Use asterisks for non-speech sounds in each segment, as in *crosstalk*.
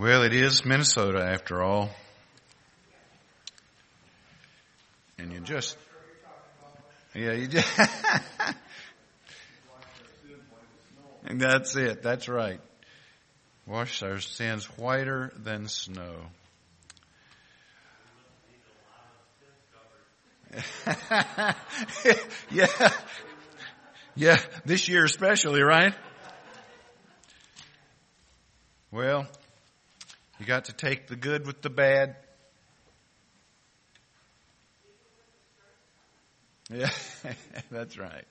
Well, it is Minnesota after all. And you just, yeah, you just, and *laughs* that's it. That's right. Wash our sins whiter than snow. *laughs* yeah. Yeah. This year especially, right? Well, you got to take the good with the bad. Yeah, *laughs* that's right.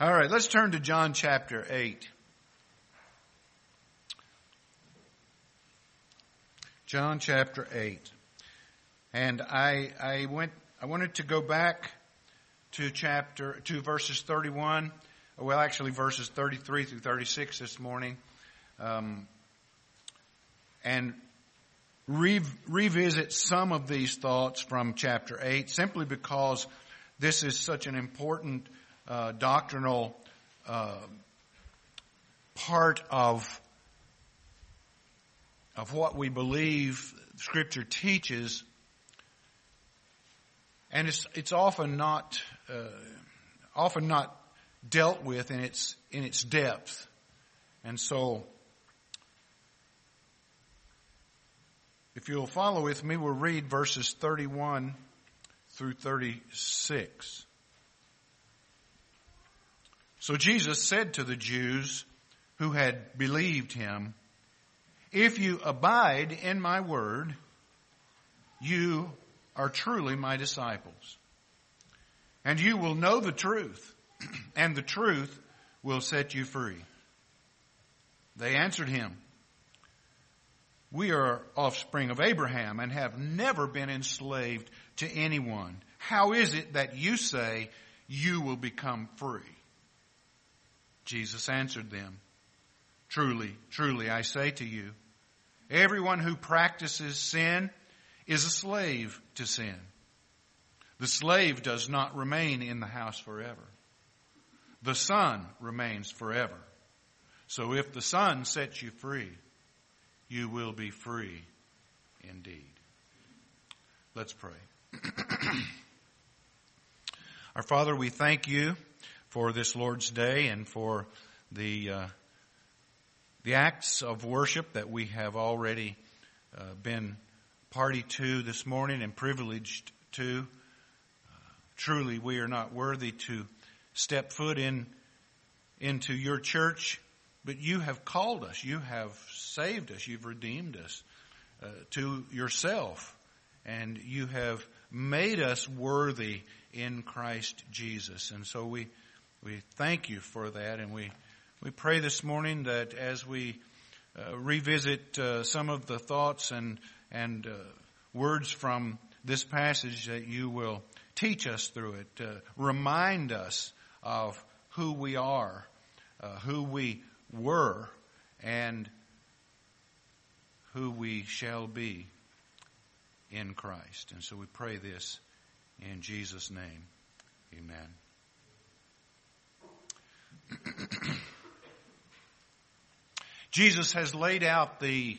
All right, let's turn to John chapter 8. John chapter 8. And I, I went, I wanted to go back to chapter, to verses 31, well actually verses 33 through 36 this morning. Um, and re- revisit some of these thoughts from chapter 8 simply because this is such an important uh, doctrinal uh, part of of what we believe Scripture teaches, and it's it's often not uh, often not dealt with in its in its depth, and so If you'll follow with me, we'll read verses 31 through 36. So Jesus said to the Jews who had believed him, If you abide in my word, you are truly my disciples. And you will know the truth, *clears throat* and the truth will set you free. They answered him, we are offspring of Abraham and have never been enslaved to anyone. How is it that you say you will become free? Jesus answered them, Truly, truly, I say to you, everyone who practices sin is a slave to sin. The slave does not remain in the house forever. The son remains forever. So if the son sets you free, you will be free indeed. Let's pray. *clears throat* Our Father, we thank you for this Lord's Day and for the uh, the acts of worship that we have already uh, been party to this morning and privileged to. Uh, truly, we are not worthy to step foot in into your church but you have called us. You have saved us. You've redeemed us uh, to yourself. And you have made us worthy in Christ Jesus. And so we, we thank you for that. And we, we pray this morning that as we uh, revisit uh, some of the thoughts and, and uh, words from this passage that you will teach us through it, uh, remind us of who we are, uh, who we were and who we shall be in Christ. And so we pray this in Jesus' name. Amen. *clears throat* Jesus has laid out the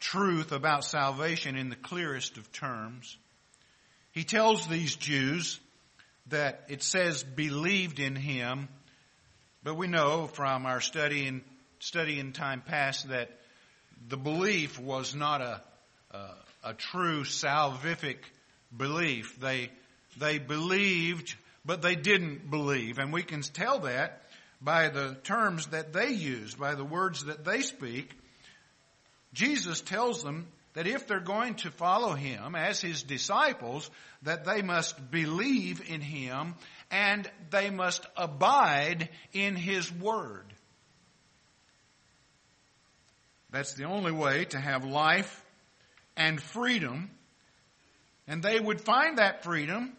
truth about salvation in the clearest of terms. He tells these Jews that it says believed in him but we know from our study in, study in time past that the belief was not a, a, a true salvific belief. They, they believed, but they didn't believe. And we can tell that by the terms that they use, by the words that they speak. Jesus tells them that if they're going to follow him as his disciples, that they must believe in him and they must abide in his word. That's the only way to have life and freedom. And they would find that freedom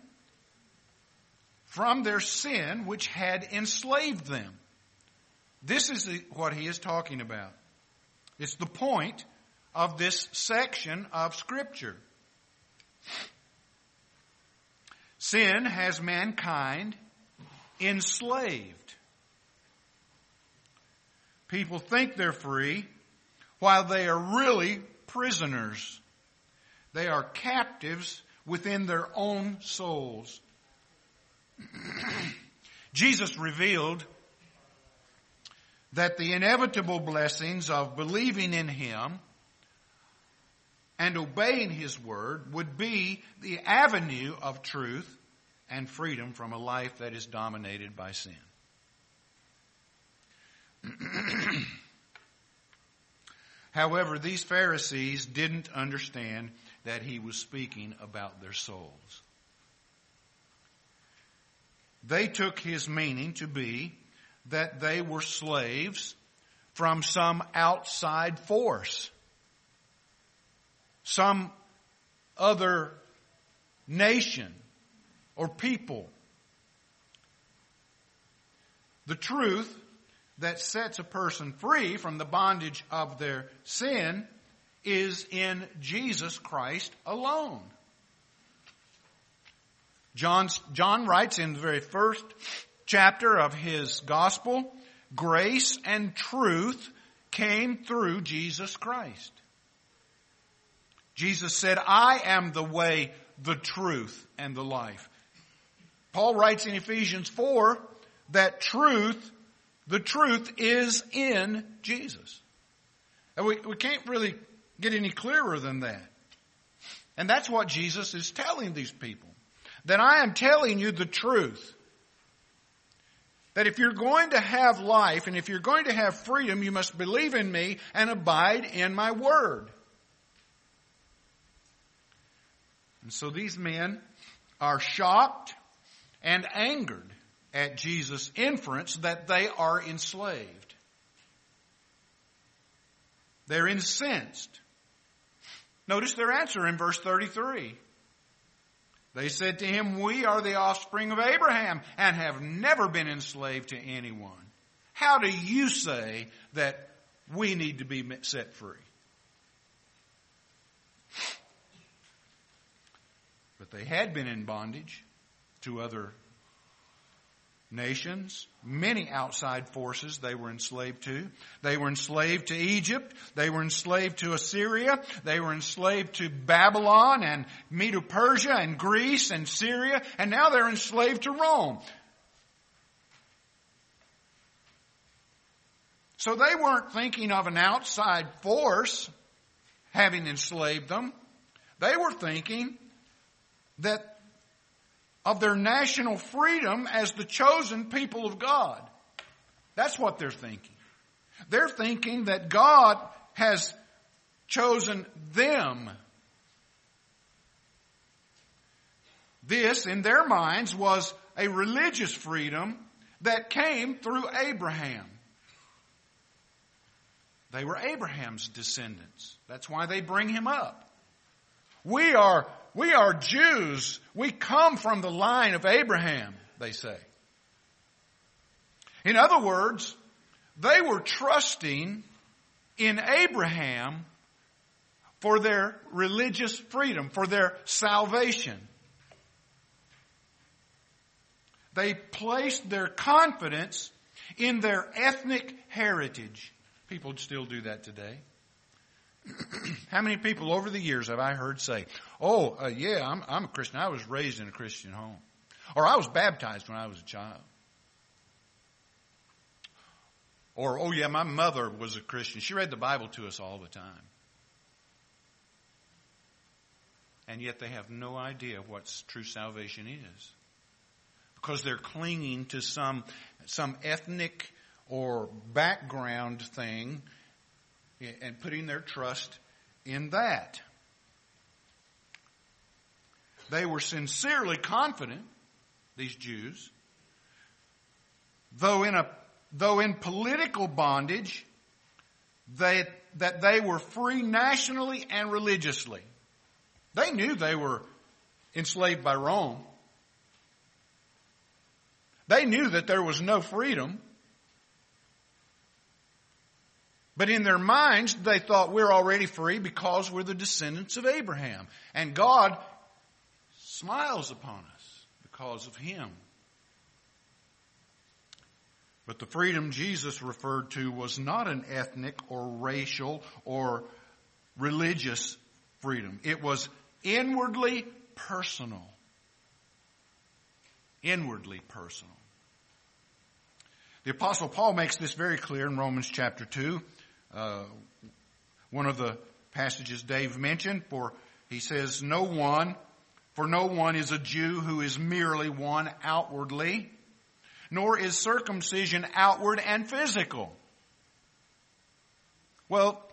from their sin which had enslaved them. This is what he is talking about. It's the point of this section of Scripture. Sin has mankind enslaved. People think they're free while they are really prisoners. They are captives within their own souls. *clears throat* Jesus revealed that the inevitable blessings of believing in Him and obeying His Word would be the avenue of truth and freedom from a life that is dominated by sin. *clears throat* However, these Pharisees didn't understand that he was speaking about their souls. They took his meaning to be that they were slaves from some outside force, some other nation or people. The truth that sets a person free from the bondage of their sin is in Jesus Christ alone. John, John writes in the very first chapter of his gospel, grace and truth came through Jesus Christ. Jesus said, I am the way, the truth, and the life. Paul writes in Ephesians 4 that truth, the truth is in Jesus. And we, we can't really get any clearer than that. And that's what Jesus is telling these people. That I am telling you the truth. That if you're going to have life and if you're going to have freedom, you must believe in me and abide in my word. And so these men are shocked and angered at Jesus' inference that they are enslaved. They're incensed. Notice their answer in verse 33. They said to him, We are the offspring of Abraham and have never been enslaved to anyone. How do you say that we need to be set free? They had been in bondage to other nations, many outside forces they were enslaved to. They were enslaved to Egypt. They were enslaved to Assyria. They were enslaved to Babylon and Medo-Persia and Greece and Syria. And now they're enslaved to Rome. So they weren't thinking of an outside force having enslaved them. They were thinking that of their national freedom as the chosen people of God. That's what they're thinking. They're thinking that God has chosen them. This, in their minds, was a religious freedom that came through Abraham. They were Abraham's descendants. That's why they bring him up. We are we are Jews. We come from the line of Abraham, they say. In other words, they were trusting in Abraham for their religious freedom, for their salvation. They placed their confidence in their ethnic heritage. People still do that today. *clears throat* How many people over the years have I heard say, Oh, uh, yeah, I'm, I'm a Christian. I was raised in a Christian home. Or I was baptized when I was a child. Or, oh yeah, my mother was a Christian. She read the Bible to us all the time. And yet they have no idea what true salvation is. Because they're clinging to some, some ethnic or background thing and putting their trust in that. They were sincerely confident, these Jews, though in a, though in political bondage, they, that they were free nationally and religiously. They knew they were enslaved by Rome. They knew that there was no freedom. But in their minds, they thought we're already free because we're the descendants of Abraham. And God smiles upon us because of him. But the freedom Jesus referred to was not an ethnic or racial or religious freedom. It was inwardly personal. Inwardly personal. The apostle Paul makes this very clear in Romans chapter 2. Uh, one of the passages Dave mentioned, for he says, no one, for no one is a Jew who is merely one outwardly, nor is circumcision outward and physical. Well,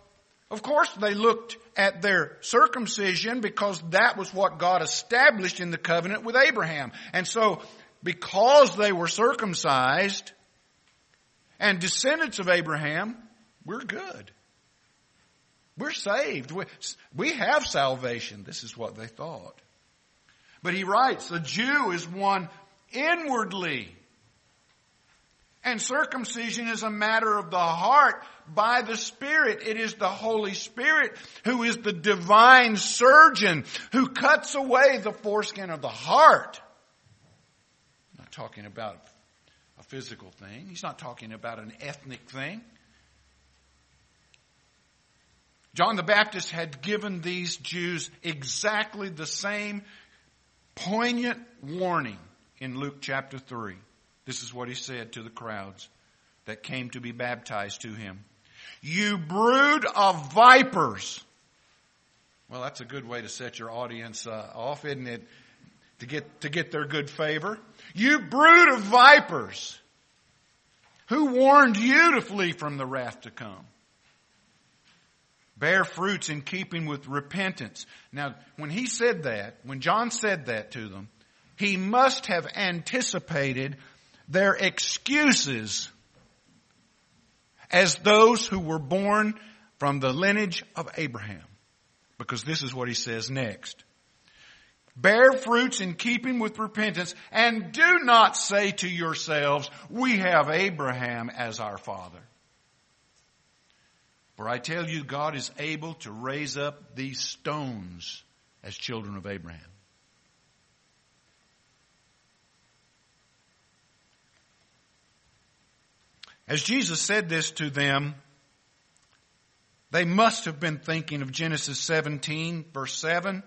of course they looked at their circumcision because that was what God established in the covenant with Abraham. And so, because they were circumcised and descendants of Abraham, we're good. We're saved. We have salvation. This is what they thought. But he writes, the Jew is one inwardly. And circumcision is a matter of the heart by the Spirit. It is the Holy Spirit who is the divine surgeon who cuts away the foreskin of the heart. I'm not talking about a physical thing. He's not talking about an ethnic thing. John the Baptist had given these Jews exactly the same poignant warning in Luke chapter 3. This is what he said to the crowds that came to be baptized to him. You brood of vipers. Well, that's a good way to set your audience uh, off, isn't it? To get, to get their good favor. You brood of vipers. Who warned you to flee from the wrath to come? Bear fruits in keeping with repentance. Now, when he said that, when John said that to them, he must have anticipated their excuses as those who were born from the lineage of Abraham. Because this is what he says next. Bear fruits in keeping with repentance and do not say to yourselves, we have Abraham as our father. For I tell you, God is able to raise up these stones as children of Abraham. As Jesus said this to them, they must have been thinking of Genesis 17 verse 7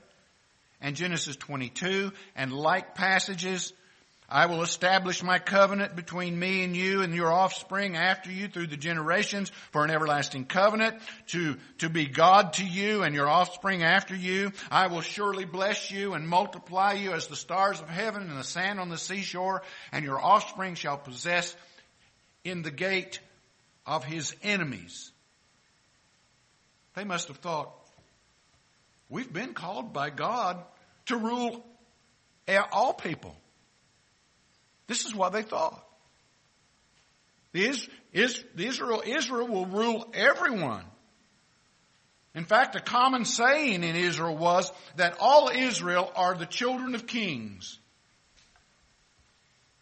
and Genesis 22 and like passages I will establish my covenant between me and you and your offspring after you through the generations for an everlasting covenant to, to be God to you and your offspring after you. I will surely bless you and multiply you as the stars of heaven and the sand on the seashore and your offspring shall possess in the gate of his enemies. They must have thought, we've been called by God to rule all people. This is what they thought. The Israel, Israel will rule everyone. In fact, a common saying in Israel was that all Israel are the children of kings.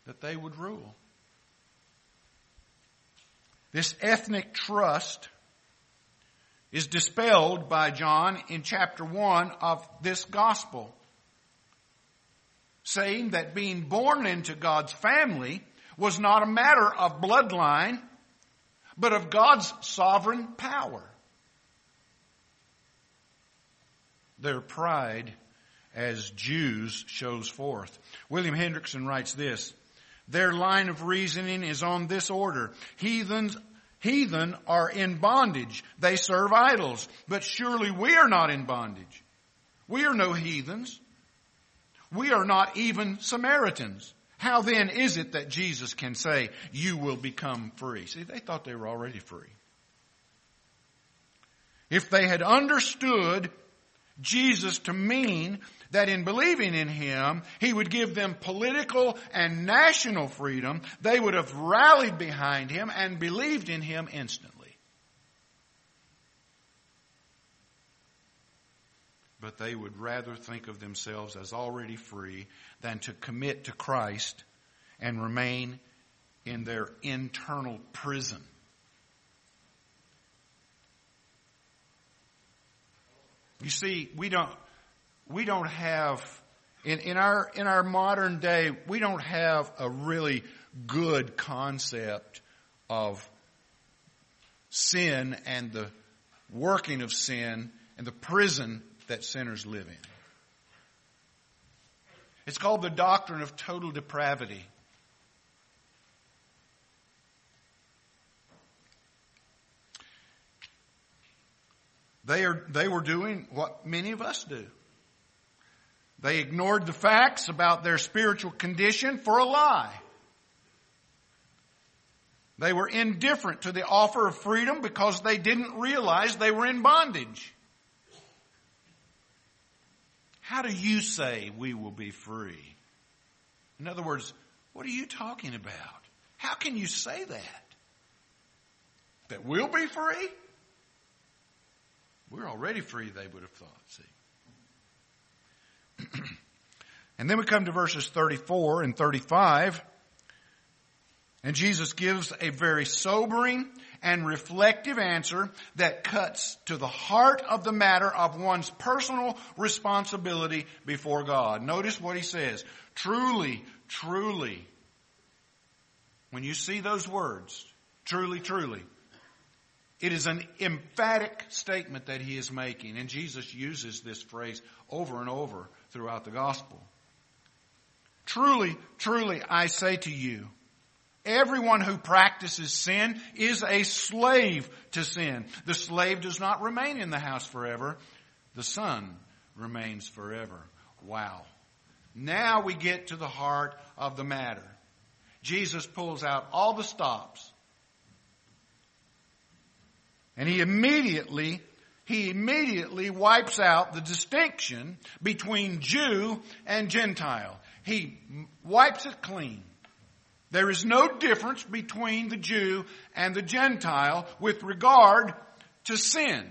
That they would rule. This ethnic trust is dispelled by John in chapter 1 of this gospel saying that being born into God's family was not a matter of bloodline, but of God's sovereign power. Their pride as Jews shows forth. William Hendriksen writes this, their line of reasoning is on this order. Heathens Heathen are in bondage. They serve idols. But surely we are not in bondage. We are no heathens. We are not even Samaritans. How then is it that Jesus can say, you will become free? See, they thought they were already free. If they had understood Jesus to mean that in believing in Him, He would give them political and national freedom, they would have rallied behind Him and believed in Him instantly. But they would rather think of themselves as already free than to commit to Christ and remain in their internal prison. You see, we don't, we don't have, in, in our, in our modern day, we don't have a really good concept of sin and the working of sin and the prison that sinners live in. It's called the doctrine of total depravity. They, are, they were doing what many of us do. They ignored the facts about their spiritual condition for a lie. They were indifferent to the offer of freedom because they didn't realize they were in bondage. How do you say we will be free? In other words, what are you talking about? How can you say that? That we'll be free? We're already free, they would have thought, see. *clears throat* and then we come to verses 34 and 35. And Jesus gives a very sobering and reflective answer that cuts to the heart of the matter of one's personal responsibility before God. Notice what he says. Truly, truly. When you see those words, truly, truly, it is an emphatic statement that he is making, and Jesus uses this phrase over and over throughout the gospel. Truly, truly, I say to you, Everyone who practices sin is a slave to sin. The slave does not remain in the house forever. The son remains forever. Wow. Now we get to the heart of the matter. Jesus pulls out all the stops. And he immediately, he immediately wipes out the distinction between Jew and Gentile. He wipes it clean. There is no difference between the Jew and the Gentile with regard to sin.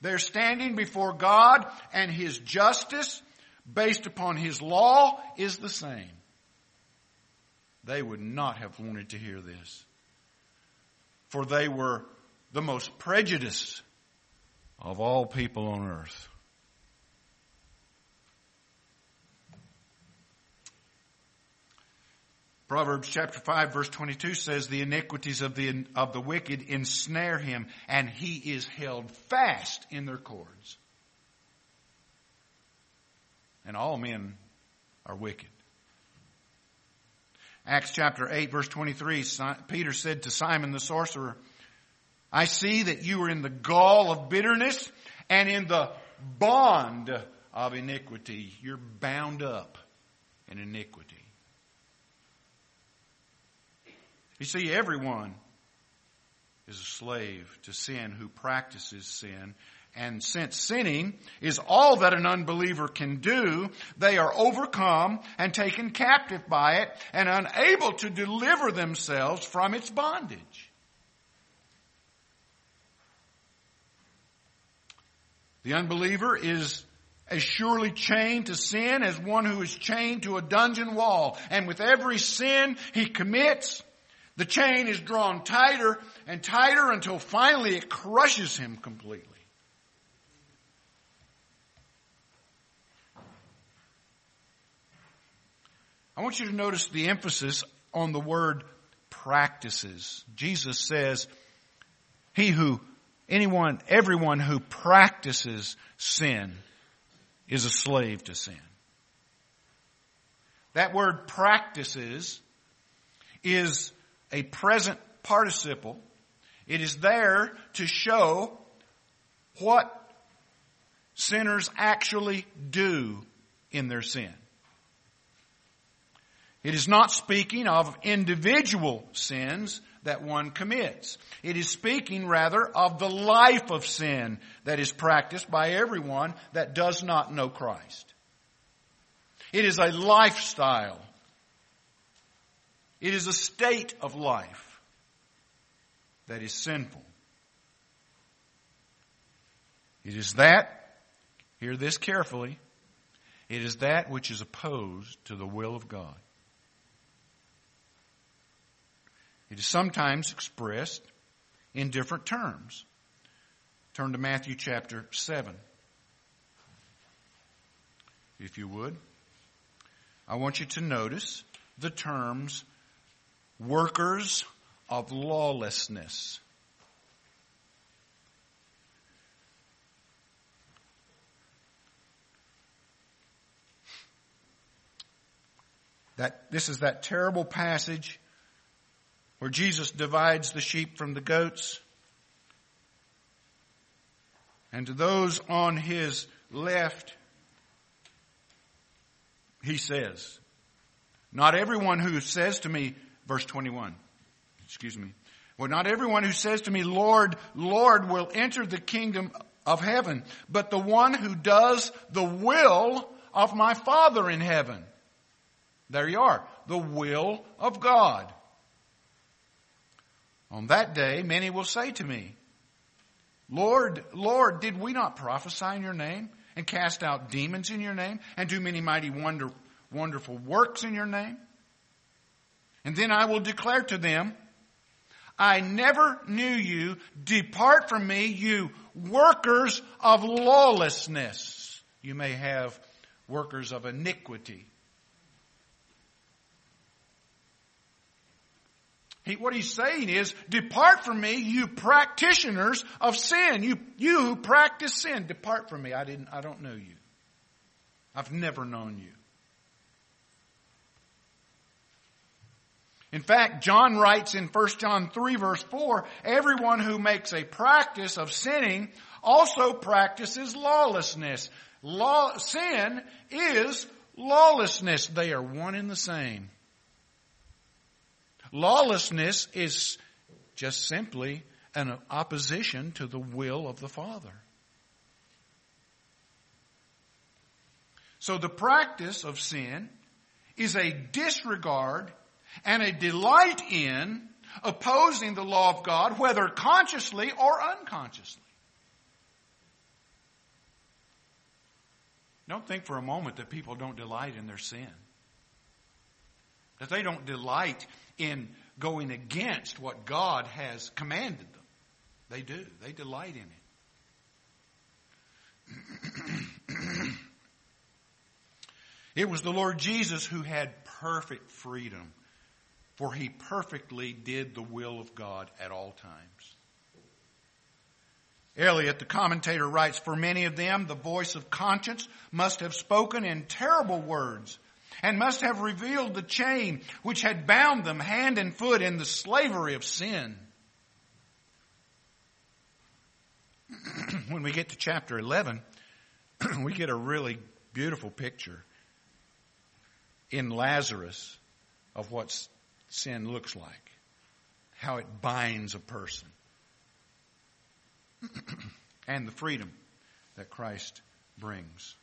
They're standing before God and His justice based upon His law is the same. They would not have wanted to hear this. For they were the most prejudiced of all people on earth. Proverbs chapter 5 verse 22 says the iniquities of the, of the wicked ensnare him and he is held fast in their cords. And all men are wicked. Acts chapter 8 verse 23, Peter said to Simon the sorcerer, I see that you are in the gall of bitterness and in the bond of iniquity. You're bound up in iniquity. You see, everyone is a slave to sin who practices sin. And since sinning is all that an unbeliever can do, they are overcome and taken captive by it and unable to deliver themselves from its bondage. The unbeliever is as surely chained to sin as one who is chained to a dungeon wall. And with every sin he commits, the chain is drawn tighter and tighter until finally it crushes him completely. I want you to notice the emphasis on the word practices. Jesus says, he who, anyone, everyone who practices sin is a slave to sin. That word practices is a present participle. It is there to show what sinners actually do in their sin. It is not speaking of individual sins that one commits. It is speaking rather of the life of sin that is practiced by everyone that does not know Christ. It is a lifestyle it is a state of life that is sinful. It is that, hear this carefully, it is that which is opposed to the will of God. It is sometimes expressed in different terms. Turn to Matthew chapter 7. If you would. I want you to notice the terms workers of lawlessness. That, this is that terrible passage where Jesus divides the sheep from the goats. And to those on his left, he says, Not everyone who says to me, verse 21, excuse me, well, not everyone who says to me, Lord, Lord, will enter the kingdom of heaven, but the one who does the will of my Father in heaven. There you are. The will of God. On that day, many will say to me, Lord, Lord, did we not prophesy in your name and cast out demons in your name and do many mighty wonder, wonderful works in your name? And then I will declare to them, I never knew you. Depart from me, you workers of lawlessness. You may have workers of iniquity. He, what he's saying is, depart from me, you practitioners of sin. You, you who practice sin, depart from me. I didn't, I don't know you. I've never known you. In fact, John writes in 1 John 3 verse 4, everyone who makes a practice of sinning also practices lawlessness. Law, sin is lawlessness. They are one and the same. Lawlessness is just simply an opposition to the will of the Father. So the practice of sin is a disregard and a delight in opposing the law of God, whether consciously or unconsciously. Don't think for a moment that people don't delight in their sin. That they don't delight in going against what God has commanded them. They do. They delight in it. *clears throat* it was the Lord Jesus who had perfect freedom, for he perfectly did the will of God at all times. Ellicott, the commentator, writes, For many of them, the voice of conscience must have spoken in terrible words and must have revealed the chain which had bound them hand and foot in the slavery of sin. *clears throat* when we get to chapter 11, *clears throat* we get a really beautiful picture in Lazarus of what sin looks like, how it binds a person, *clears throat* and the freedom that Christ brings.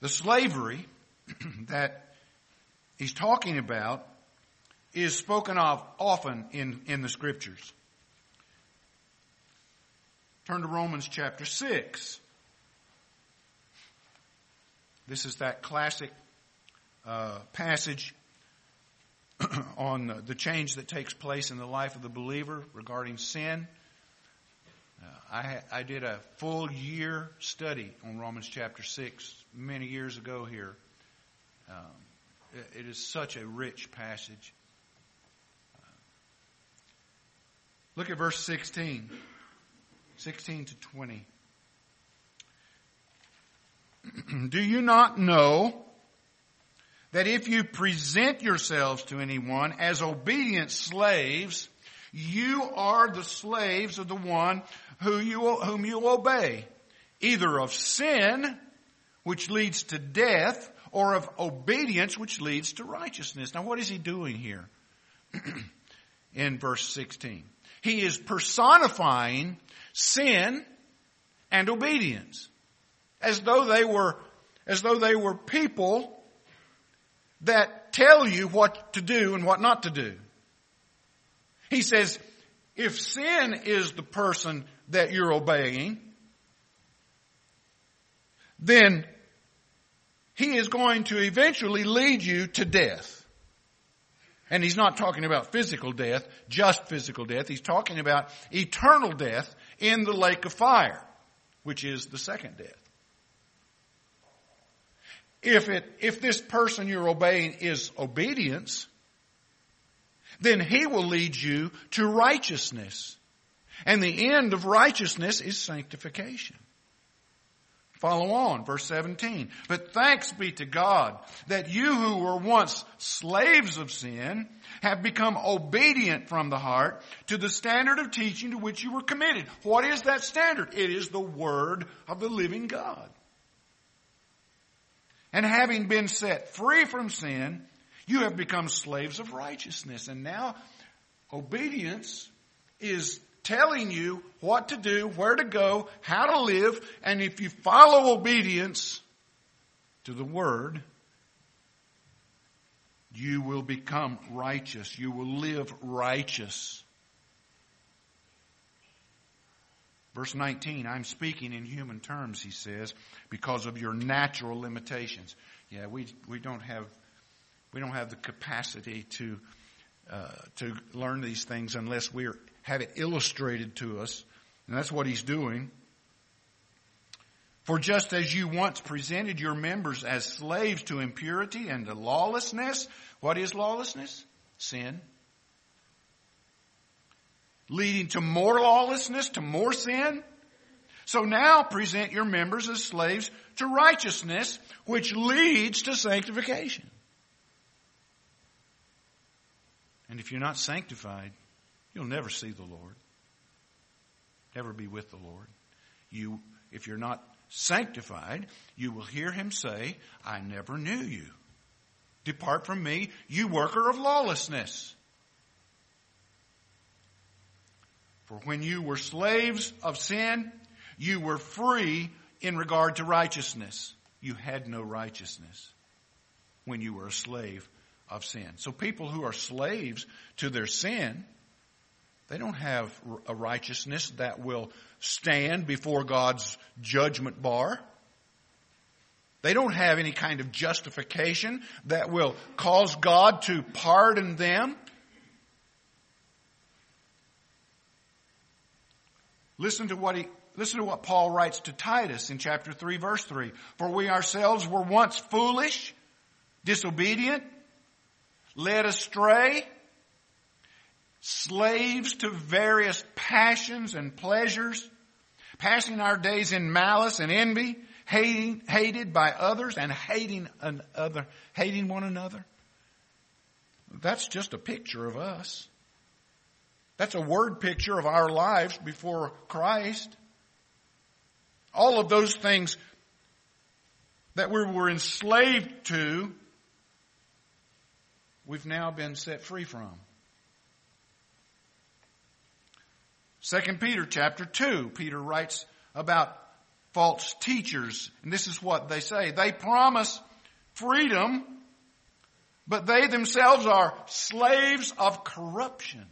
The slavery *clears throat* that he's talking about is spoken of often in, in the scriptures. Turn to Romans chapter 6. This is that classic uh, passage *clears throat* on the change that takes place in the life of the believer regarding sin. Uh, I, I did a full year study on Romans chapter 6 many years ago here. Um, it, it is such a rich passage. Uh, look at verse 16, 16 to 20. *clears throat* Do you not know that if you present yourselves to anyone as obedient slaves, you are the slaves of the one who you, whom you obey, either of sin which leads to death, or of obedience, which leads to righteousness. Now, what is he doing here *clears throat* in verse 16? He is personifying sin and obedience as though they were, as though they were people that tell you what to do and what not to do. He says, if sin is the person that you're obeying, then he is going to eventually lead you to death. And he's not talking about physical death, just physical death. He's talking about eternal death in the lake of fire, which is the second death. If it, if this person you're obeying is obedience, then he will lead you to righteousness. And the end of righteousness is sanctification. Follow on, verse 17. But thanks be to God that you who were once slaves of sin have become obedient from the heart to the standard of teaching to which you were committed. What is that standard? It is the Word of the living God. And having been set free from sin, you have become slaves of righteousness. And now obedience is telling you what to do, where to go, how to live, and if you follow obedience to the Word, you will become righteous. You will live righteous. Verse 19, I'm speaking in human terms, he says, because of your natural limitations. Yeah, we, we don't have, we don't have the capacity to, uh, to learn these things unless we're have it illustrated to us. And that's what he's doing. For just as you once presented your members as slaves to impurity and to lawlessness, what is lawlessness? Sin. Leading to more lawlessness, to more sin. So now present your members as slaves to righteousness, which leads to sanctification. And if you're not sanctified, You'll never see the Lord. Never be with the Lord. You, if you're not sanctified, you will hear him say, I never knew you. Depart from me, you worker of lawlessness. For when you were slaves of sin, you were free in regard to righteousness. You had no righteousness when you were a slave of sin. So people who are slaves to their sin, they don't have a righteousness that will stand before God's judgment bar. They don't have any kind of justification that will cause God to pardon them. Listen to what he, listen to what Paul writes to Titus in chapter 3 verse 3. For we ourselves were once foolish, disobedient, led astray, slaves to various passions and pleasures, passing our days in malice and envy, hating, hated by others and hating another, hating one another. That's just a picture of us. That's a word picture of our lives before Christ. All of those things that we were enslaved to, we've now been set free from. Second Peter chapter 2, Peter writes about false teachers. And this is what they say. They promise freedom, but they themselves are slaves of corruption.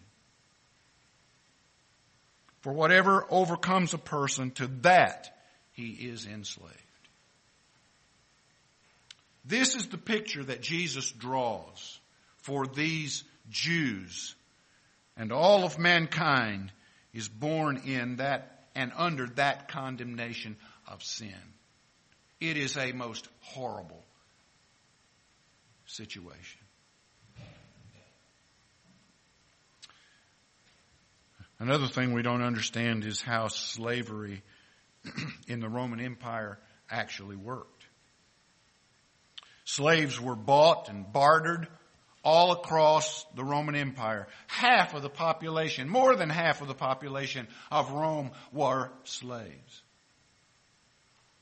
For whatever overcomes a person, to that he is enslaved. This is the picture that Jesus draws for these Jews and all of mankind is born in that and under that condemnation of sin. It is a most horrible situation. Another thing we don't understand is how slavery *clears throat* in the Roman Empire actually worked. Slaves were bought and bartered all across the Roman Empire. Half of the population, more than half of the population of Rome were slaves.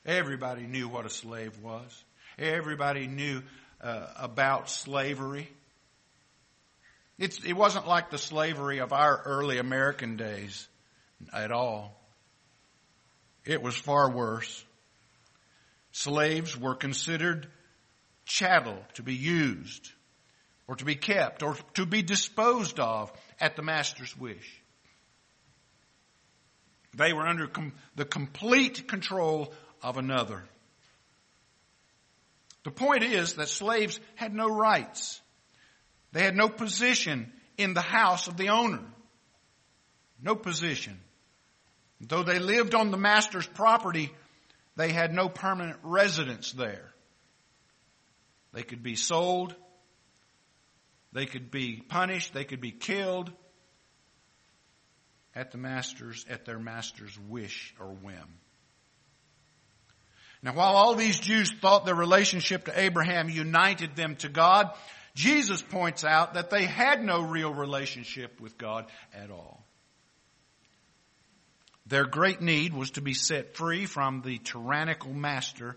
Everybody knew what a slave was. Everybody knew uh, about slavery. It's, it wasn't like the slavery of our early American days at all. It was far worse. Slaves were considered chattel to be used or to be kept or to be disposed of at the master's wish. They were under com- the complete control of another. The point is that slaves had no rights. They had no position in the house of the owner. No position. Though they lived on the master's property, they had no permanent residence there. They could be sold. They could be punished. They could be killed at the master's, at their master's wish or whim. Now while all these Jews thought their relationship to Abraham united them to God, Jesus points out that they had no real relationship with God at all. Their great need was to be set free from the tyrannical master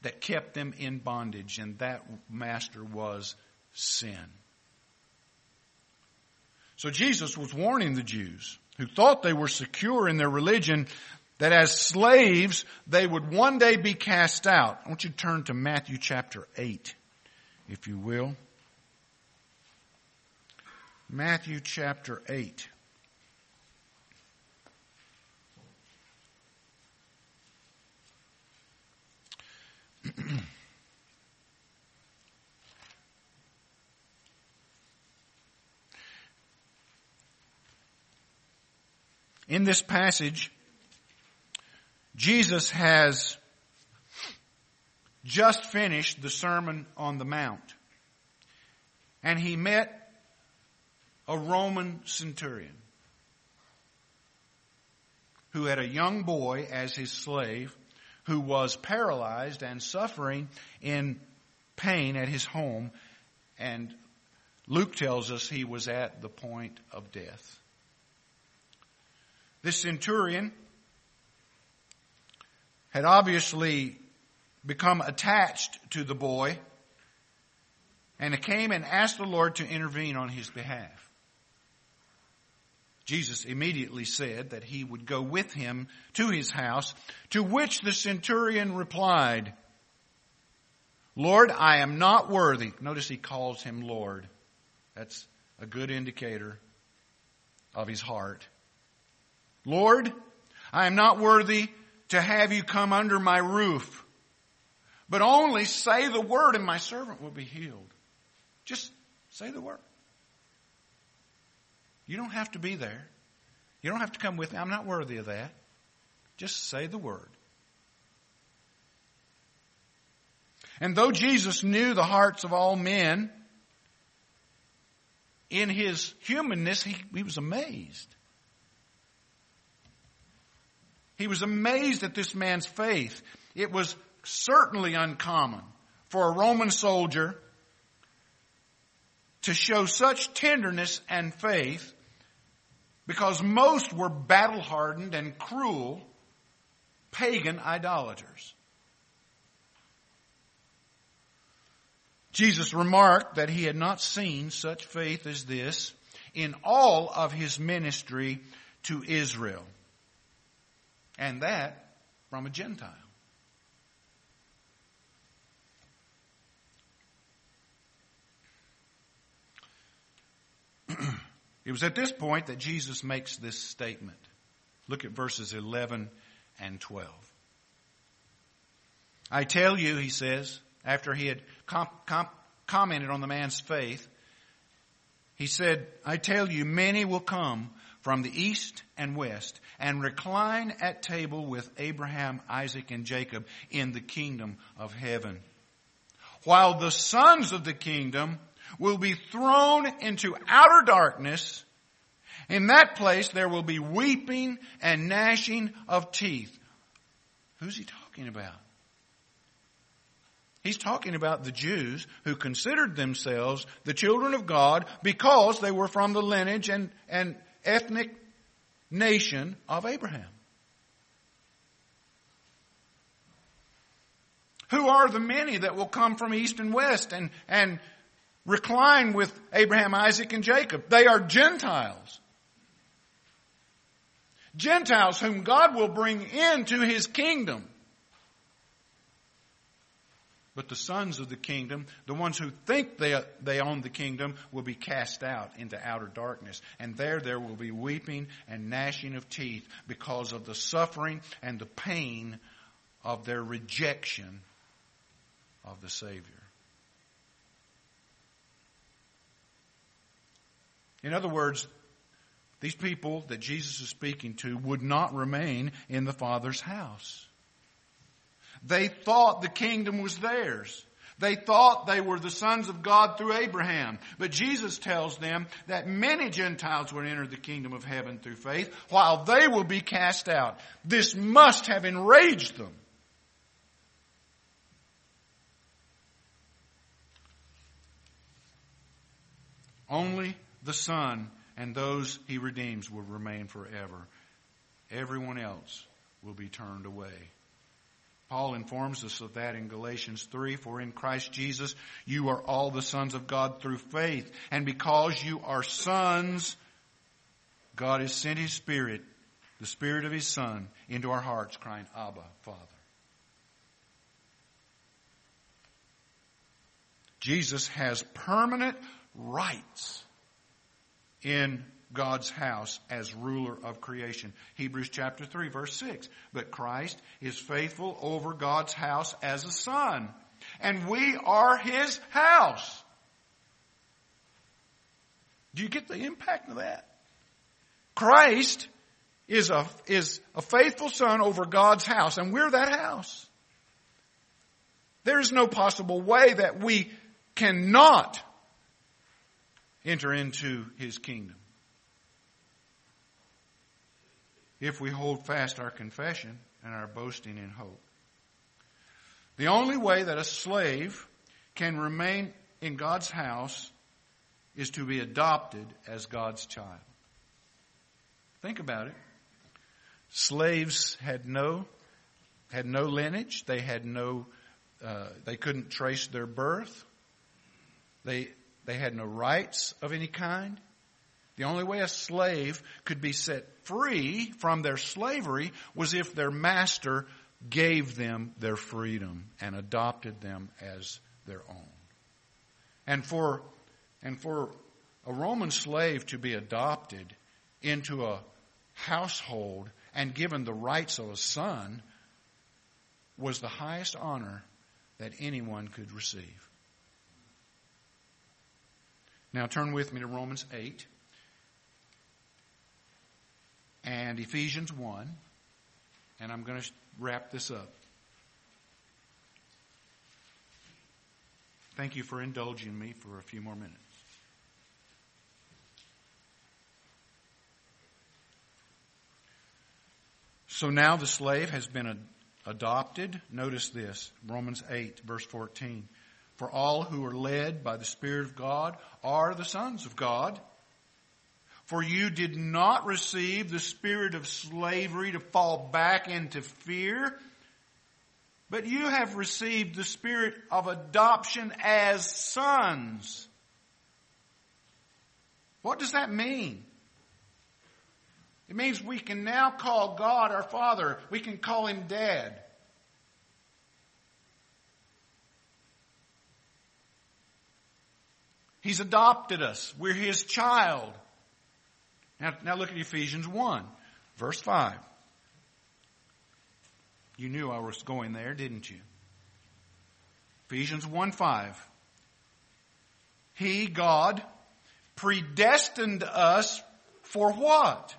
that kept them in bondage, and that master was sin. So Jesus was warning the Jews who thought they were secure in their religion that as slaves they would one day be cast out. I want you to turn to Matthew chapter 8, if you will. Matthew chapter 8. *clears throat* In this passage, Jesus has just finished the Sermon on the Mount. And he met a Roman centurion who had a young boy as his slave who was paralyzed and suffering in pain at his home. And Luke tells us he was at the point of death. This centurion had obviously become attached to the boy and came and asked the Lord to intervene on his behalf. Jesus immediately said that he would go with him to his house, to which the centurion replied, Lord, I am not worthy. Notice he calls him Lord. That's a good indicator of his heart. Lord, I am not worthy to have you come under my roof, but only say the word and my servant will be healed. Just say the word. You don't have to be there. You don't have to come with me. I'm not worthy of that. Just say the word. And though Jesus knew the hearts of all men, in his humanness, he, he was amazed. He was amazed at this man's faith. It was certainly uncommon for a Roman soldier to show such tenderness and faith because most were battle hardened and cruel pagan idolaters. Jesus remarked that he had not seen such faith as this in all of his ministry to Israel. And that from a Gentile. *clears throat* It was at this point that Jesus makes this statement. Look at verses 11 and 12. I tell you, he says, after he had comp- comp- commented on the man's faith, he said, I tell you, many will come from the east and west and recline at table with Abraham, Isaac, and Jacob in the kingdom of heaven. While the sons of the kingdom will be thrown into outer darkness. In that place there will be weeping and gnashing of teeth. Who's he talking about? He's talking about the Jews who considered themselves the children of God because they were from the lineage and, and ethnic nation of Abraham. Who are the many that will come from east and west and, and recline with Abraham, Isaac, and Jacob. They are Gentiles. Gentiles whom God will bring into his kingdom. But the sons of the kingdom, the ones who think they, they own the kingdom, will be cast out into outer darkness. And there there will be weeping and gnashing of teeth because of the suffering and the pain of their rejection of the Savior. In other words, these people that Jesus is speaking to would not remain in the Father's house. They thought the kingdom was theirs. They thought they were the sons of God through Abraham. But Jesus tells them that many Gentiles will enter the kingdom of heaven through faith, while they will be cast out. This must have enraged them. Only the Son and those he redeems will remain forever. Everyone else will be turned away. Paul informs us of that in Galatians 3, for in Christ Jesus you are all the sons of God through faith. And because you are sons, God has sent His Spirit, the Spirit of His Son, into our hearts, crying, Abba, Father. Jesus has permanent rights in God's house as ruler of creation. Hebrews chapter 3 verse 6. But Christ is faithful over God's house as a son. And we are his house. Do you get the impact of that? Christ is a, is a faithful son over God's house, and we're that house. There is no possible way that we cannot enter into his kingdom. If we hold fast our confession and our boasting in hope. The only way that a slave can remain in God's house is to be adopted as God's child. Think about it. Slaves had no had no lineage. They had no. Uh, they couldn't trace their birth. They they had no rights of any kind. The only way a slave could be set free from their slavery was if their master gave them their freedom and adopted them as their own. And for, and for a Roman slave to be adopted into a household and given the rights of a son was the highest honor that anyone could receive. Now turn with me to Romans 8 and Ephesians 1, and I'm going to wrap this up. Thank you for indulging me for a few more minutes. So now the slave has been adopted. Notice this Romans 8, verse 14. For all who are led by the Spirit of God are the sons of God. For you did not receive the spirit of slavery to fall back into fear, but you have received the spirit of adoption as sons. What does that mean? It means we can now call God our Father. We can call Him Dad. He's adopted us. We're His child. Now, now look at Ephesians 1, verse 5. You knew I was going there, didn't you? Ephesians 1 5. He, God, predestined us for what?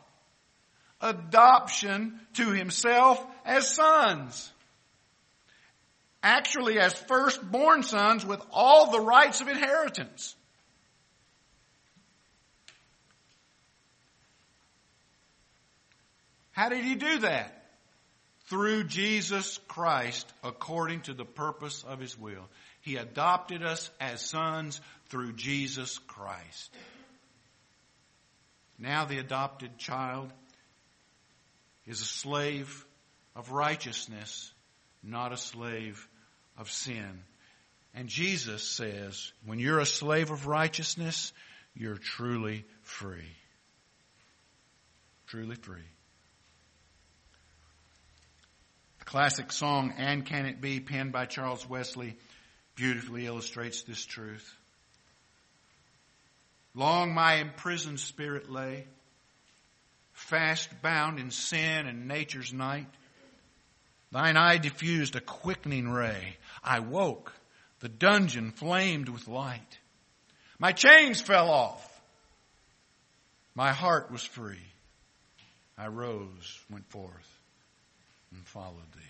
Adoption to himself as sons. Actually, as firstborn sons with all the rights of inheritance. How did he do that? Through Jesus Christ according to the purpose of his will. He adopted us as sons through Jesus Christ. Now the adopted child is a slave of righteousness, not a slave of sin. And Jesus says, when you're a slave of righteousness, you're truly free. Truly free. The classic song, And Can It Be, penned by Charles Wesley, beautifully illustrates this truth. Long my imprisoned spirit lay, fast bound in sin and nature's night. Thine eye diffused a quickening ray. I woke, the dungeon flamed with light. My chains fell off. My heart was free. I rose, went forth and followed thee.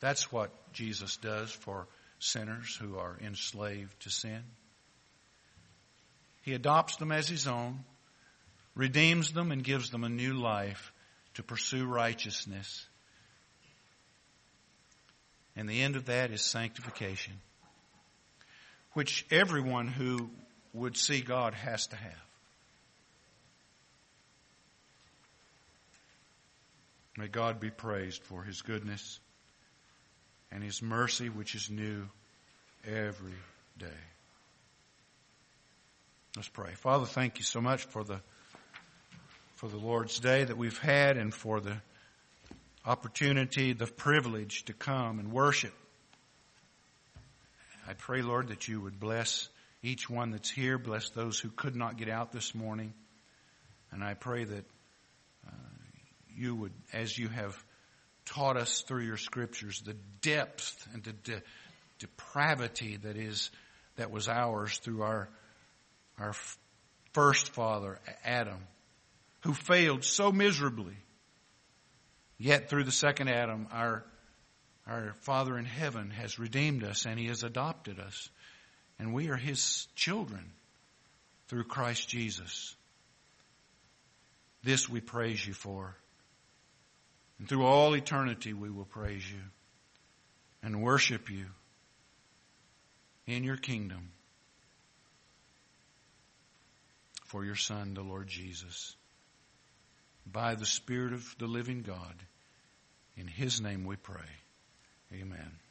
That's what Jesus does for sinners who are enslaved to sin. He adopts them as his own, redeems them, and gives them a new life to pursue righteousness. And the end of that is sanctification, which everyone who would see God has to have. May God be praised for his goodness and his mercy, which is new every day. Let's pray. Father, thank you so much for the for the Lord's day that we've had and for the opportunity, the privilege to come and worship. I pray, Lord, that you would bless each one that's here, bless those who could not get out this morning. And I pray that uh, you would, as you have taught us through your scriptures, the depth and the de- depravity that is, that was ours through our, our first father, Adam, who failed so miserably. Yet through the second Adam, our, our Father in heaven has redeemed us and He has adopted us. And we are His children through Christ Jesus. This we praise you for. And through all eternity we will praise you and worship you in your kingdom for your Son, the Lord Jesus. By the Spirit of the living God, in His name we pray. Amen.